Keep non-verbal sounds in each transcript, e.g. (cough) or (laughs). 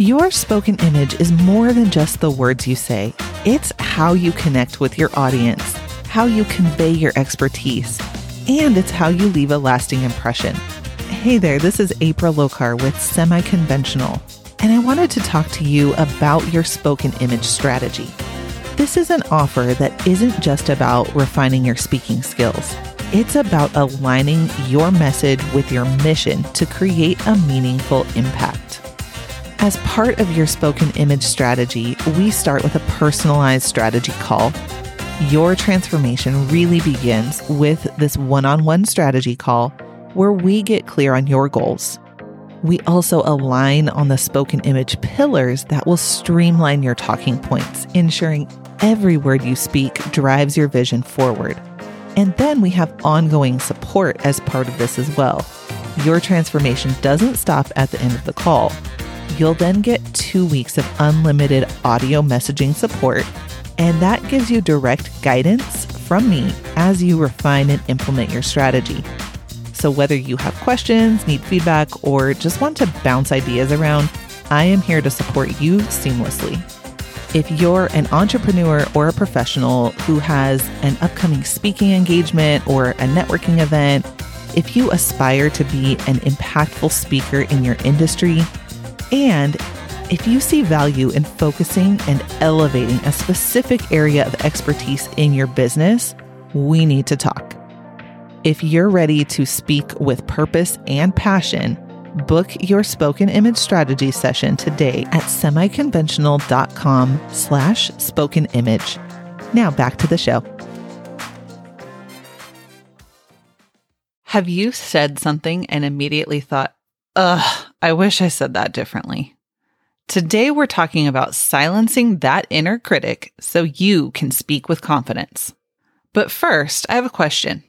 Your spoken image is more than just the words you say, it's how you connect with your audience, how you convey your expertise, and it's how you leave a lasting impression. Hey there, this is April Lokar with Semi Conventional, and I wanted to talk to you about your spoken image strategy. This is an offer that isn't just about refining your speaking skills. It's about aligning your message with your mission to create a meaningful impact. As part of your spoken image strategy, we start with a personalized strategy call. Your transformation really begins with this one on one strategy call where we get clear on your goals. We also align on the spoken image pillars that will streamline your talking points, ensuring every word you speak drives your vision forward. And then we have ongoing support as part of this as well. Your transformation doesn't stop at the end of the call. You'll then get two weeks of unlimited audio messaging support, and that gives you direct guidance from me as you refine and implement your strategy. So, whether you have questions, need feedback, or just want to bounce ideas around, I am here to support you seamlessly. If you're an entrepreneur or a professional who has an upcoming speaking engagement or a networking event, if you aspire to be an impactful speaker in your industry, and if you see value in focusing and elevating a specific area of expertise in your business, we need to talk. If you're ready to speak with purpose and passion, book your spoken image strategy session today at semiconventional.com slash spoken image. Now back to the show. Have you said something and immediately thought, ugh, I wish I said that differently? Today, we're talking about silencing that inner critic so you can speak with confidence. But first, I have a question.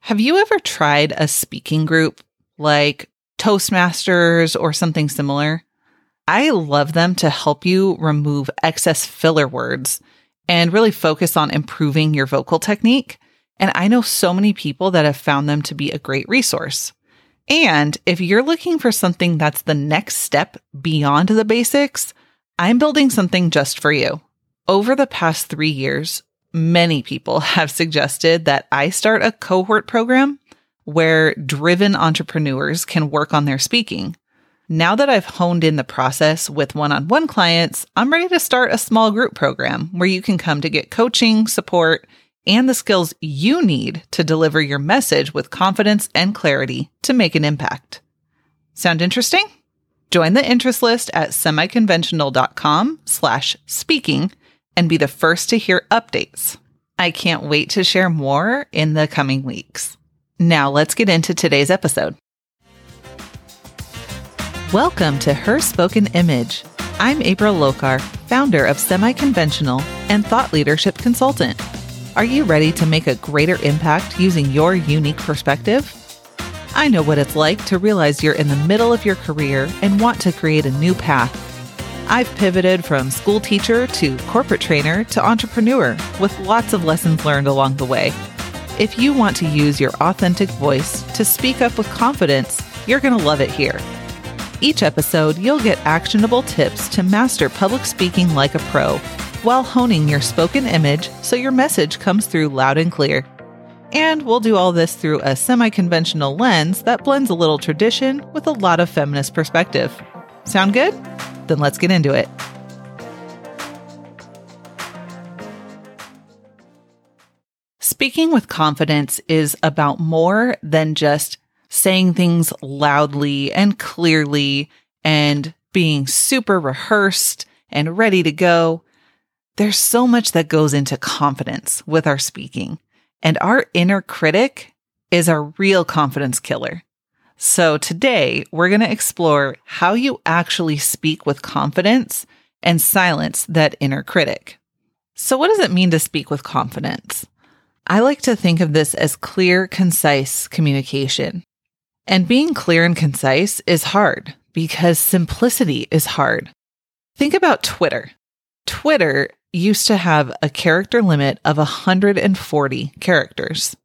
Have you ever tried a speaking group like Toastmasters or something similar? I love them to help you remove excess filler words and really focus on improving your vocal technique. And I know so many people that have found them to be a great resource. And if you're looking for something that's the next step beyond the basics, I'm building something just for you. Over the past three years, many people (laughs) have suggested that I start a cohort program where driven entrepreneurs can work on their speaking. Now that I've honed in the process with one on one clients, I'm ready to start a small group program where you can come to get coaching, support, and the skills you need to deliver your message with confidence and clarity to make an impact. Sound interesting? Join the interest list at semiconventional.com slash speaking and be the first to hear updates. I can't wait to share more in the coming weeks. Now let's get into today's episode. Welcome to Her Spoken Image. I'm April Lokar, founder of Semi Conventional and thought leadership consultant. Are you ready to make a greater impact using your unique perspective? I know what it's like to realize you're in the middle of your career and want to create a new path. I've pivoted from school teacher to corporate trainer to entrepreneur with lots of lessons learned along the way. If you want to use your authentic voice to speak up with confidence, you're going to love it here. Each episode, you'll get actionable tips to master public speaking like a pro while honing your spoken image so your message comes through loud and clear. And we'll do all this through a semi conventional lens that blends a little tradition with a lot of feminist perspective. Sound good? Then let's get into it. Speaking with confidence is about more than just saying things loudly and clearly and being super rehearsed and ready to go. There's so much that goes into confidence with our speaking, and our inner critic is a real confidence killer. So today we're going to explore how you actually speak with confidence and silence that inner critic. So what does it mean to speak with confidence? I like to think of this as clear, concise communication. And being clear and concise is hard because simplicity is hard. Think about Twitter. Twitter used to have a character limit of 140 characters.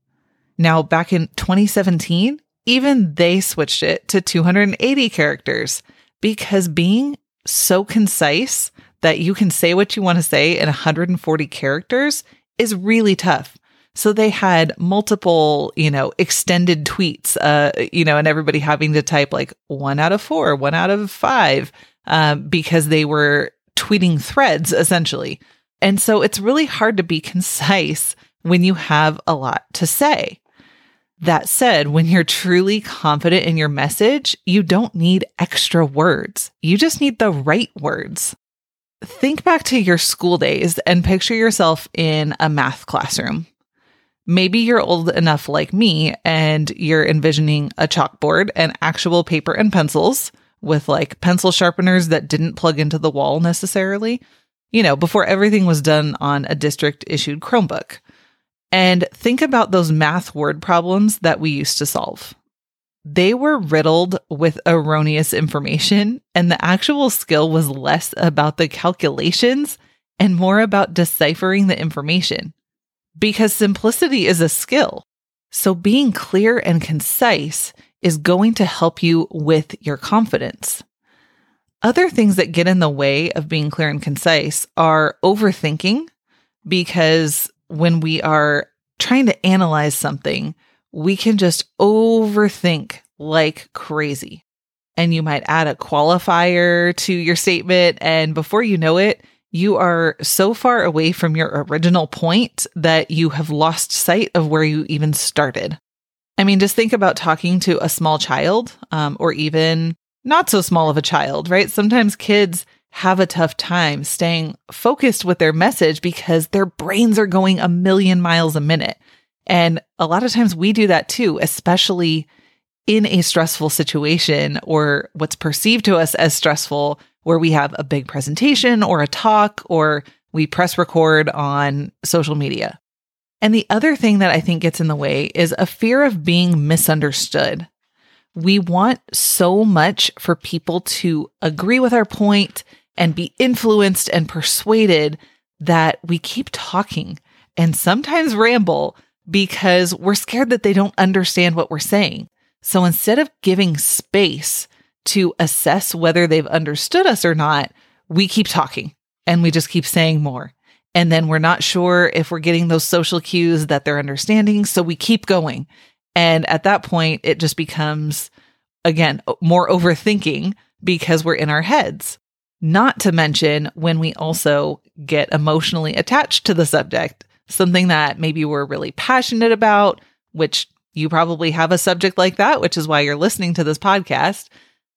Now, back in 2017, even they switched it to 280 characters because being so concise that you can say what you want to say in 140 characters is really tough. So they had multiple, you know, extended tweets, uh, you know, and everybody having to type like one out of four, one out of five, um, because they were tweeting threads essentially. And so it's really hard to be concise when you have a lot to say. That said, when you're truly confident in your message, you don't need extra words. You just need the right words. Think back to your school days and picture yourself in a math classroom. Maybe you're old enough like me and you're envisioning a chalkboard and actual paper and pencils with like pencil sharpeners that didn't plug into the wall necessarily, you know, before everything was done on a district issued Chromebook. And think about those math word problems that we used to solve. They were riddled with erroneous information, and the actual skill was less about the calculations and more about deciphering the information because simplicity is a skill. So being clear and concise is going to help you with your confidence. Other things that get in the way of being clear and concise are overthinking, because when we are trying to analyze something, we can just overthink like crazy. And you might add a qualifier to your statement, and before you know it, you are so far away from your original point that you have lost sight of where you even started. I mean, just think about talking to a small child um, or even not so small of a child, right? Sometimes kids have a tough time staying focused with their message because their brains are going a million miles a minute. And a lot of times we do that too, especially in a stressful situation or what's perceived to us as stressful where we have a big presentation or a talk or we press record on social media. And the other thing that I think gets in the way is a fear of being misunderstood. We want so much for people to agree with our point and be influenced and persuaded that we keep talking and sometimes ramble because we're scared that they don't understand what we're saying. So instead of giving space to assess whether they've understood us or not, we keep talking and we just keep saying more. And then we're not sure if we're getting those social cues that they're understanding. So we keep going. And at that point, it just becomes, again, more overthinking because we're in our heads. Not to mention when we also get emotionally attached to the subject, something that maybe we're really passionate about, which you probably have a subject like that, which is why you're listening to this podcast.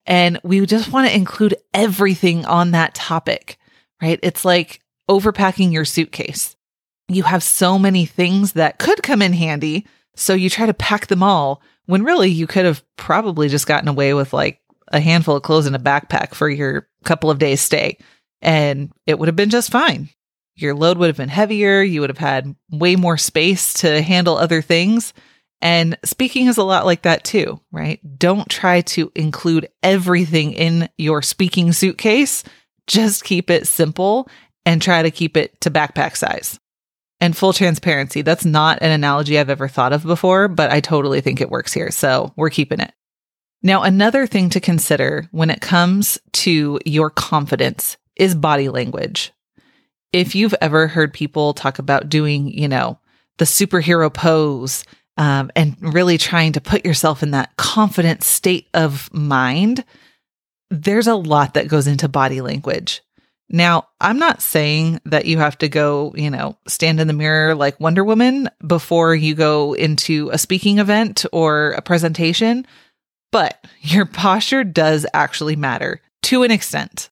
And we just want to include everything on that topic, right? It's like overpacking your suitcase. You have so many things that could come in handy. So you try to pack them all when really you could have probably just gotten away with like a handful of clothes in a backpack for your couple of days stay and it would have been just fine. Your load would have been heavier. You would have had way more space to handle other things. And speaking is a lot like that too, right? Don't try to include everything in your speaking suitcase. Just keep it simple and try to keep it to backpack size. And full transparency, that's not an analogy I've ever thought of before, but I totally think it works here. So we're keeping it. Now, another thing to consider when it comes to your confidence is body language. If you've ever heard people talk about doing, you know, the superhero pose, um, and really trying to put yourself in that confident state of mind, there's a lot that goes into body language. Now, I'm not saying that you have to go, you know, stand in the mirror like Wonder Woman before you go into a speaking event or a presentation, but your posture does actually matter to an extent.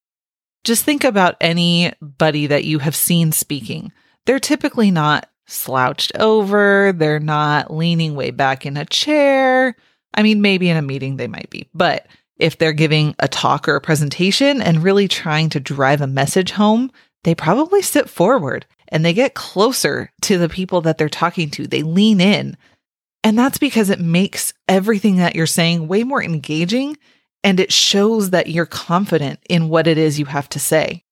Just think about anybody that you have seen speaking. They're typically not slouched over. They're not leaning way back in a chair. I mean, maybe in a meeting they might be, but if they're giving a talk or a presentation and really trying to drive a message home, they probably sit forward and they get closer to the people that they're talking to. They lean in. And that's because it makes everything that you're saying way more engaging and it shows that you're confident in what it is you have to say.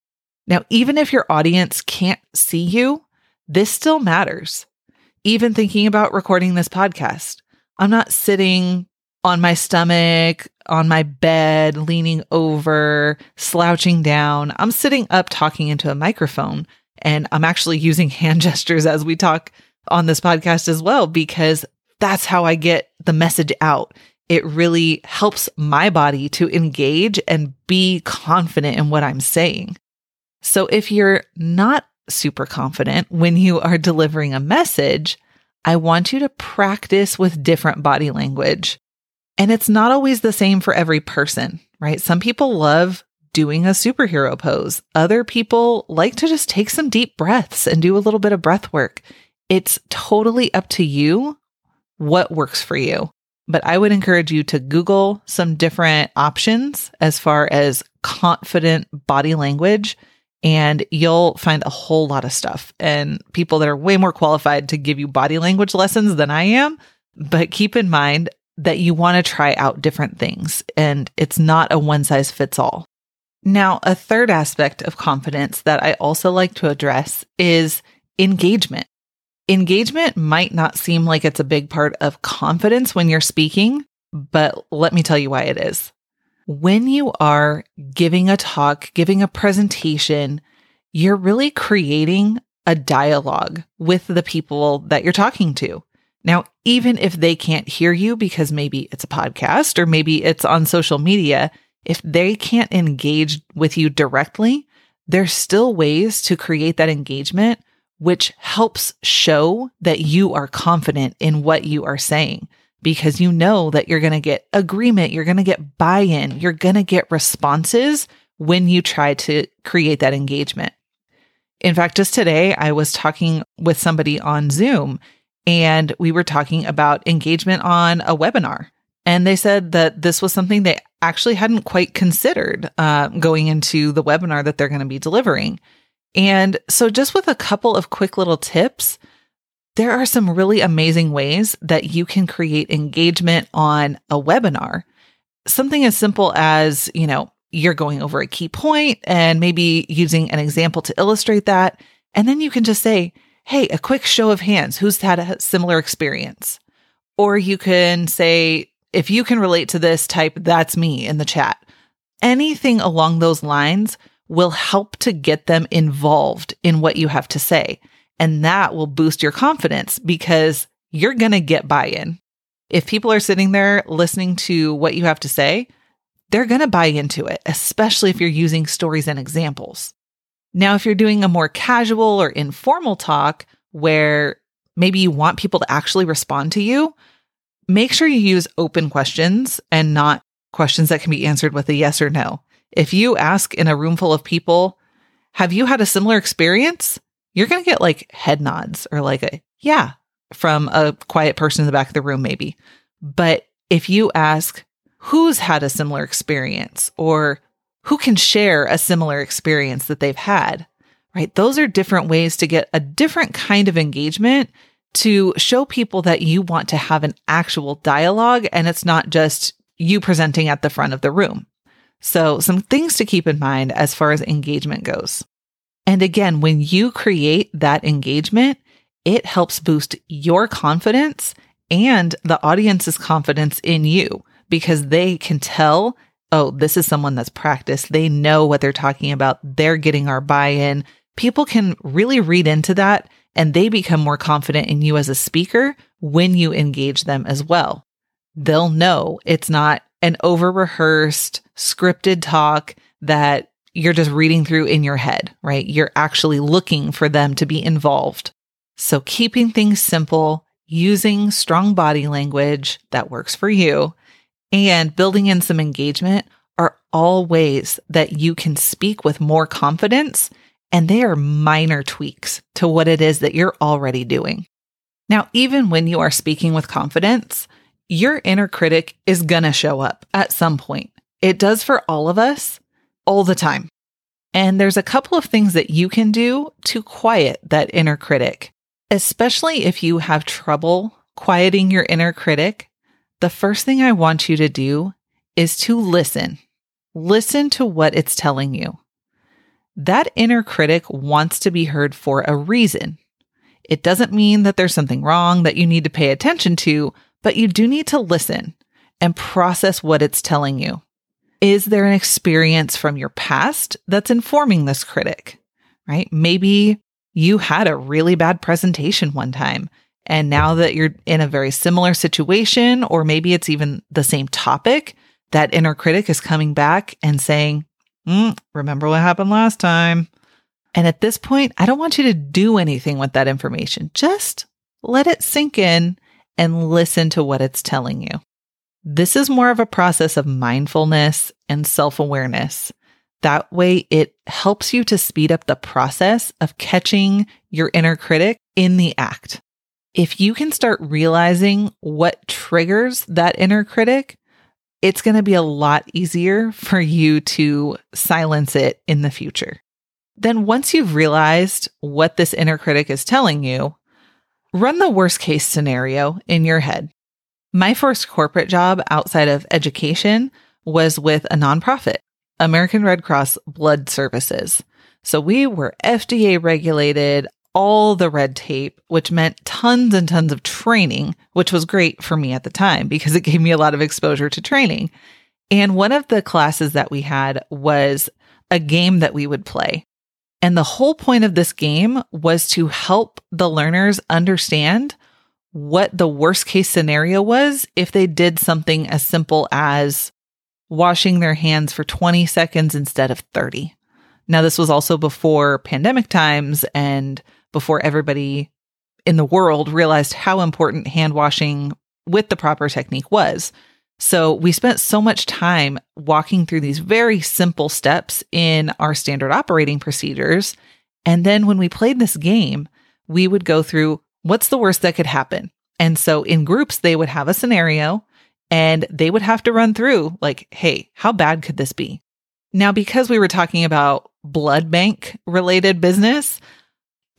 Now, even if your audience can't see you, this still matters. Even thinking about recording this podcast, I'm not sitting on my stomach on my bed, leaning over, slouching down. I'm sitting up talking into a microphone and I'm actually using (laughs) hand gestures as we talk on this podcast as well, because that's how I get the message out. It really helps my body to engage and be confident in what I'm saying. So if you're not super confident when you are delivering a message, I want you to practice with different body language. And it's not always the same for every person, right? Some people love doing a superhero pose. Other people like to just take some deep breaths and do a little bit of breath work. It's totally up to you what works for you. But I would encourage you to Google some different options as far as confident body language, and you'll find a whole lot of stuff and people that are way more qualified to give you body language lessons than I am. But keep in mind that you want to try out different things, and it's not a one size fits all. Now, a third aspect of confidence that I also like to address is engagement. Engagement might not seem like it's a big part of confidence when you're speaking, but let me tell you why it is. When you are giving a talk, giving a presentation, you're really creating a dialogue with the people that you're talking to. Now, even if they can't hear you because maybe it's a podcast or maybe it's on social media, if they can't engage with you directly, there's still ways to create that engagement, which helps show that you are confident in what you are saying because you know that you're going to get agreement, you're going to get buy in, you're going to get responses when you try to create that engagement. In fact, just today, I was talking with somebody on Zoom and we were talking about engagement on a webinar. And they said that this was something they actually hadn't quite considered uh, going into the webinar that they're going to be delivering. And so, just with a couple of quick little tips, there are some really amazing ways that you can create engagement on a webinar. Something as simple as, you know, you're going over a key point and maybe using an example to illustrate that. And then you can just say, Hey, a quick show of hands. Who's had a similar experience? Or you can say, if you can relate to this, type that's me in the chat. Anything along those lines will help to get them involved in what you have to say. And that will boost your confidence because you're going to get buy in. If people are sitting there listening to what you have to say, they're going to buy into it, especially if you're using stories and examples. Now, if you're doing a more casual or informal talk where maybe you want people to actually respond to you, make sure you use open questions and not questions that can be answered with a yes or no. If you ask in a room full of people, have you had a similar experience? You're going to get like head nods or like a yeah from a quiet person in the back of the room, maybe. But if you ask who's had a similar experience or who can share a similar experience that they've had, right? Those are different ways to get a different kind of engagement to show people that you want to have an actual dialogue and it's not just you presenting at the front of the room. So, some things to keep in mind as far as engagement goes. And again, when you create that engagement, it helps boost your confidence and the audience's confidence in you because they can tell, oh, this is someone that's practiced. They know what they're talking about. They're getting our buy in. People can really read into that and they become more confident in you as a speaker when you engage them as well. They'll know it's not an over rehearsed, scripted talk that you're just reading through in your head, right? You're actually looking for them to be involved. So, keeping things simple, using strong body language that works for you, and building in some engagement are all ways that you can speak with more confidence and they are minor tweaks to what it is that you're already doing. Now, even when you are speaking with confidence, your inner critic is going to show up at some point. It does for all of us all the time. And there's a couple of things that you can do to quiet that inner critic, especially if you have trouble quieting your inner critic. The first thing I want you to do is to listen. Listen to what it's telling you. That inner critic wants to be heard for a reason. It doesn't mean that there's something wrong that you need to pay attention to, but you do need to listen. and process what it's telling you. Is there an experience from your past that's informing this critic? Right? Maybe you had a really bad presentation one time. And now that you're in a very similar situation, or maybe it's even the same topic, that inner critic is coming back and saying, mm, Remember what happened last time? And at this point, I don't want you to do anything with that information. Just let it sink in and listen to what it's telling you. This is more of a process of mindfulness and self awareness. That way, it helps you to speed up the process of catching your inner critic in the act. If you can start realizing what triggers that inner critic, it's going to be a lot easier (laughs) for you to silence it in the future. Then, once you've realized what this inner critic is telling you, run the worst case scenario in your head. My first corporate job outside of education was with a nonprofit, American Red Cross Blood Services. So we were FDA regulated, all the red tape, which meant tons and tons of training, which was great for me at the time because it gave me a lot of exposure to training. And one of the classes that we had was a game that we would play. And the whole point of this game was to help the learners understand what the worst case scenario was if they did something as simple as washing their hands for 20 seconds instead of 30. Now, this was also before pandemic times and before everybody in the world realized how important hand washing with the proper technique was. So we spent so much time walking through these very simple steps in our standard operating procedures. And then when we played this game, we would go through what's the worst that could happen? And so in groups, they would have a scenario and they would have to run through like, hey, how bad could this be? Now, because we were talking about blood bank related business,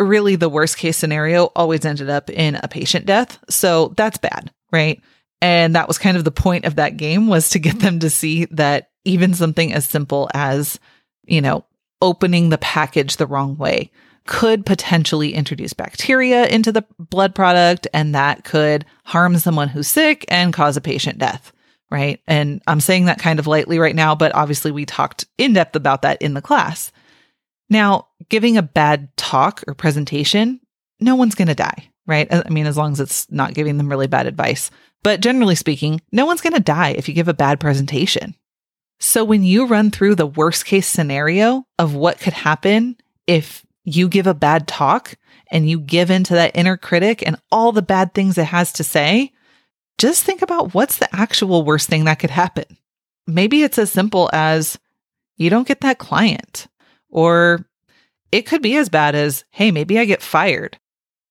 really the worst case scenario always ended up in a patient death. So that's bad, right? And that was kind of the point of that game was to get them to see that even something as simple as, you know, opening the package the wrong way could potentially introduce bacteria into the blood product and that could harm someone who's sick and cause a patient death. Right. And I'm saying that kind of lightly right now, but obviously we talked in depth about that in the class. Now, giving a bad talk or presentation, no one's going to die, right? I mean, as long as it's not giving them really bad advice. But generally speaking, no one's going to die if you give a bad presentation. So when you run through the worst case scenario of what could happen if you give a bad talk and you give into that inner critic and all the bad things it has to say, just think about what's the actual worst thing that could happen. Maybe it's as simple as you don't get that client, or it could be as bad as, hey, maybe I get fired.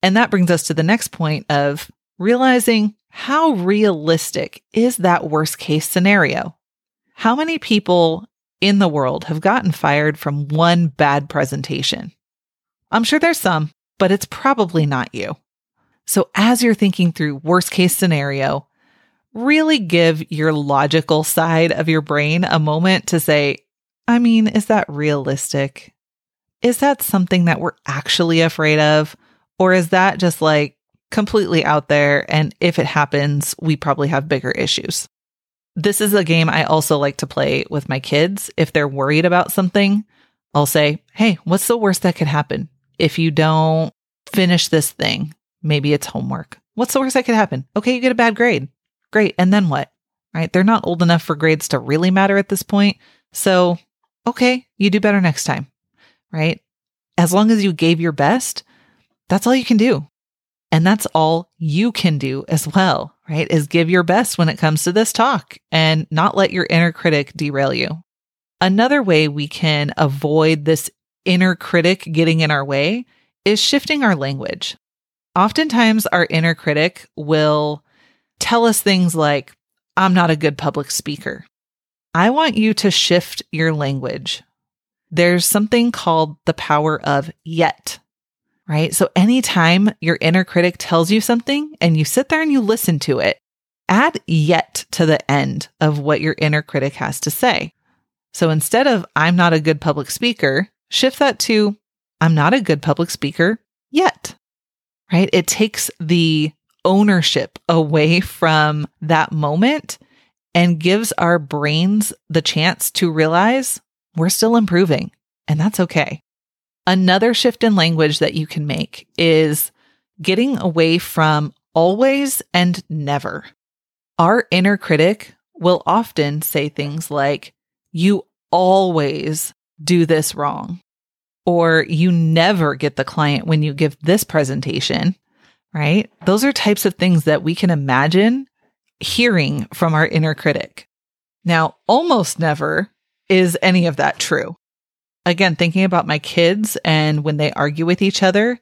And that brings us to the next point of realizing how realistic is that worst case scenario? How many people in the world have gotten fired from one bad presentation? I'm sure there's some, but it's probably not you. So as you're thinking through worst case scenario, really give your logical side of your brain a moment to say, I mean, is that realistic? Is that something that we're actually afraid of? Or is that just like completely out there? And if it happens, we probably have bigger issues. This is a game I also like to play with my kids. If they're worried about something, I'll say, Hey, what's the worst that could happen? if you don't finish this thing, maybe it's homework. What's the worst that could happen? Okay, you get a bad grade. Great. And then what? Right? They're not old enough for grades to really matter at this point. So, okay, you do better next time. Right? As long as you gave your best, that's all you can do. And that's all you can do as well, right? Is give your best when it comes to this talk and not let your inner critic derail you. Another way we can avoid this inner critic getting in our way is shifting our language. Oftentimes, our inner critic will tell us things like, I'm not a good public speaker. I want you to shift your language. There's something called the power of yet, right? So anytime your inner critic tells you something and you sit there and you listen to it, add yet to the end of what your inner critic has to say. So instead of I'm not a good public speaker, shift that to I'm not a good public speaker yet, right? It takes the ownership away (laughs) from that moment and gives our brains the chance to realize we're still improving, and that's okay. Another shift in language that you can make is getting away from always and never. Our inner critic will often say things like, You always do this wrong, or you never get the client when you give this presentation, right? Those are types of things that we can imagine hearing from our inner critic. Now, almost never is any of that true. Again, thinking about my kids and when they argue with each other,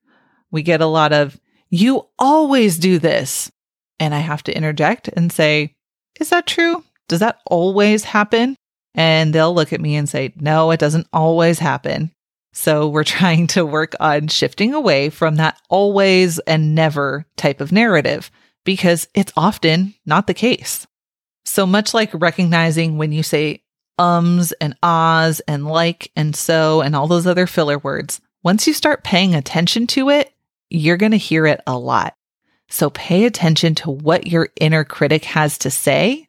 we get a lot of, you always do this. And I have to interject and say, is that true? Does that always happen? And they'll look at me and say, no, it doesn't always happen. So we're (laughs) trying to work on shifting away from that always and never type of narrative because it's often not the case. So much like recognizing when you say ums and ahs and like and so and all those other filler words, once you start paying attention to it, you're going to hear it a lot. So pay attention to what your inner critic has to say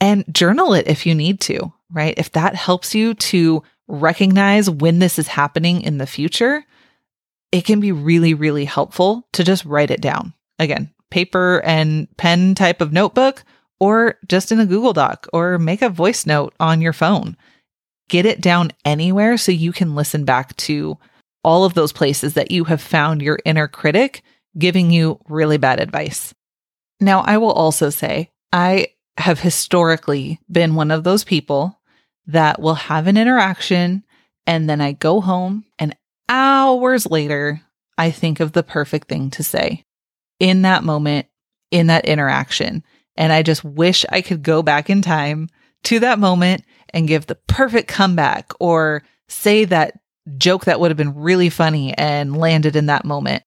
and journal it if you need to, right? If that helps you to recognize when this is happening in the future, it can be really, really helpful to just write it down. Again, paper and pen type of notebook or just in a Google Doc or make a voice note on your phone. Get it down anywhere so you can listen back to all of those places that you have found your inner critic giving you really bad advice. Now, I will also say, I have historically been one of those people that will have an interaction and then I go home and hours later, I think of the perfect thing to say in that moment, in that interaction. And I just wish I could go back in time to that moment and give the perfect comeback or say that joke that would have been really funny and landed in that moment.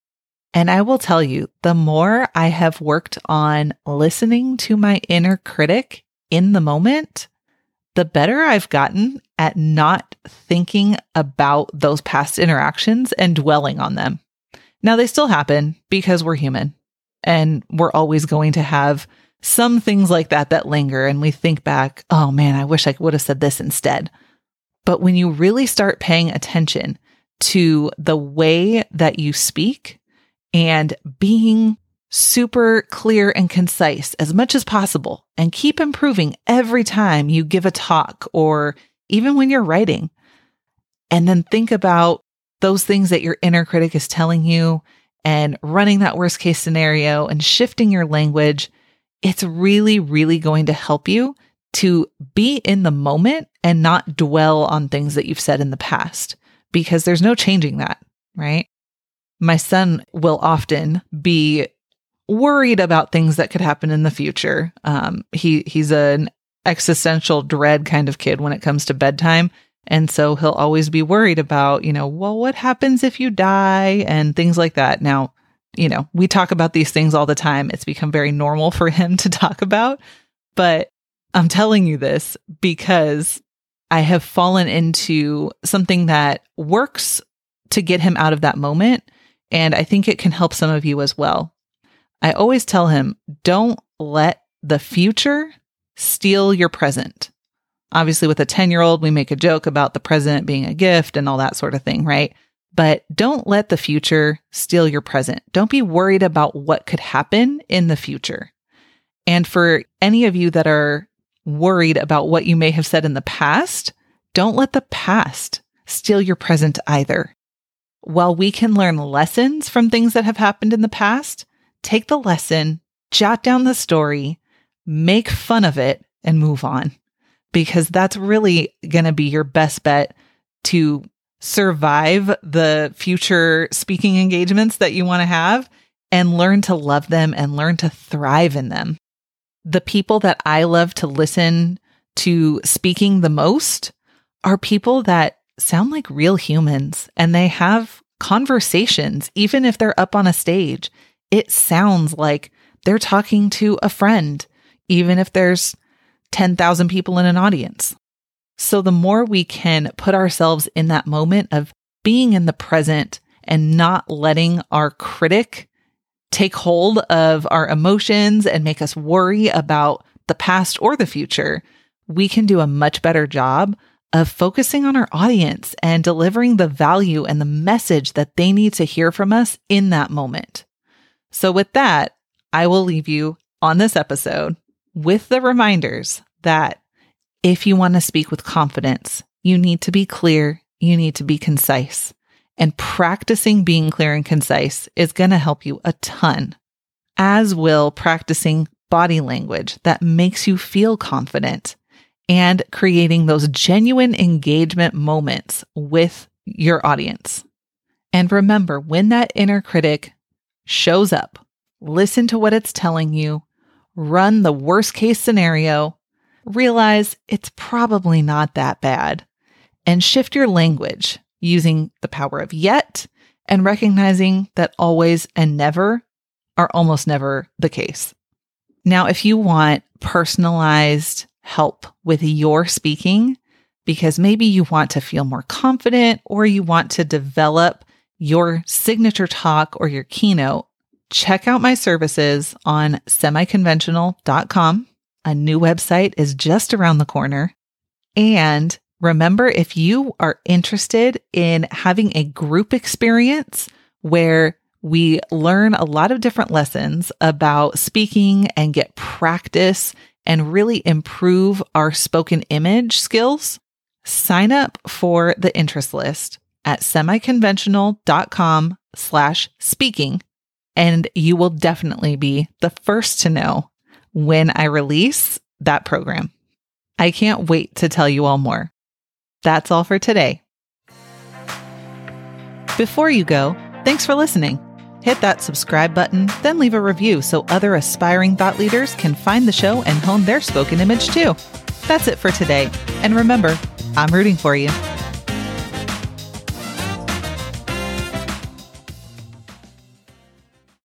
And I will tell you, the more I have worked on listening to my inner critic in the moment, the better I've gotten at not thinking about those past interactions and dwelling on them. Now, they still happen because we're human and we're always going to have some things like that that linger and we think back, oh man, I wish I would have said this instead. But when you really start paying attention to the way that you speak and being super clear and concise as much as possible and keep improving every time you give a talk or even when you're writing. And then think about those things that your inner critic is telling you and running that worst case scenario and shifting your language, it's really, really going to help you to be in the moment and not dwell on things that you've said in the past because there's no changing that, right? My son will often be worried about things that could happen in the future. Um, he he's an existential dread kind of kid when it comes to bedtime. And so he'll always be worried about, you know, well, what happens if you die and things like that. Now, you know, we talk about these things all the time. It's become very normal for him (laughs) to talk about. But I'm telling you this because I have fallen into something that works to get him out of that moment. And I think it can help some of you as well. I always tell him, don't let the future steal your present. Obviously, with a 10 year old, we make a joke about the present being a gift and all that sort of thing, right? But don't let the future steal your present. Don't be worried about what could happen in the future. And for any of you that are worried about what you may have said in the past, don't let the past steal your present either. While we can learn lessons from things that have happened in the past, take the lesson, jot down the story, make fun of it, and move on because that's really going to be your best bet to survive the future speaking engagements that you want to have and learn to love them and learn to thrive in them. The people that I love to listen to speaking the most are people that sound like real humans and they have conversations, even if they're up on a stage. It sounds like they're talking to a friend, even if there's 10,000 people in an audience. So the more we can put ourselves in that moment of being in the present and not letting our critic take hold of our emotions and make us worry about the past or the future, we can do a much better job of focusing on our audience and delivering the value and the message that they need to hear from us in that moment. So, with that, I will leave you on this episode with the reminders that if you want to speak with confidence, you need to be clear, you need to be concise. And practicing being clear and concise is going to help you a ton, as will practicing body language that makes you feel confident and creating those genuine engagement moments with your audience. And remember, when that inner critic shows up, listen to what it's telling you, run the worst case scenario, realize it's probably not that bad, and shift your language using the power of yet and recognizing that always and never are almost never the case. Now, if you want personalized help with your speaking, because maybe you want to feel more confident or you want to develop your signature talk or your keynote, check out my services on semiconventional.com. A new website is just around the corner. And remember, if you are interested in having a group experience where we learn a lot of different lessons about speaking and get practice and really improve our spoken image skills, sign up for the interest list at semiconventional.com slash speaking, and you will definitely be the first to know when I release that program. I can't wait to tell you all more. That's all for today. Before you go, thanks for listening. Hit that subscribe button, then leave a review so other aspiring thought leaders can find the show and hone their spoken image too. That's it for today. And remember, I'm rooting for you.